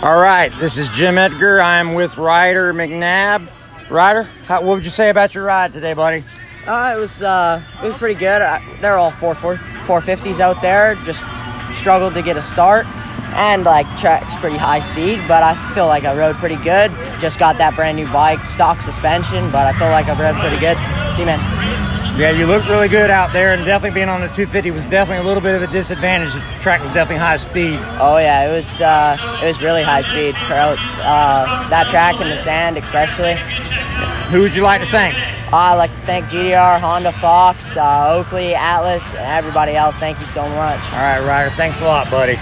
All right, this is Jim Edgar. I'm with Ryder McNabb. Ryder, how, what would you say about your ride today, buddy? Uh, it was uh, it was pretty good. Uh, they're all four four four fifties out there. Just struggled to get a start, and like track's pretty high speed. But I feel like I rode pretty good. Just got that brand new bike, stock suspension, but I feel like I rode pretty good. See, man. Yeah, you looked really good out there, and definitely being on the 250 was definitely a little bit of a disadvantage. The track was definitely high speed. Oh yeah, it was uh, it was really high speed for uh, that track in the sand, especially. Who would you like to thank? I'd like to thank GDR, Honda, Fox, uh, Oakley, Atlas, and everybody else. Thank you so much. All right, Ryder. Thanks a lot, buddy.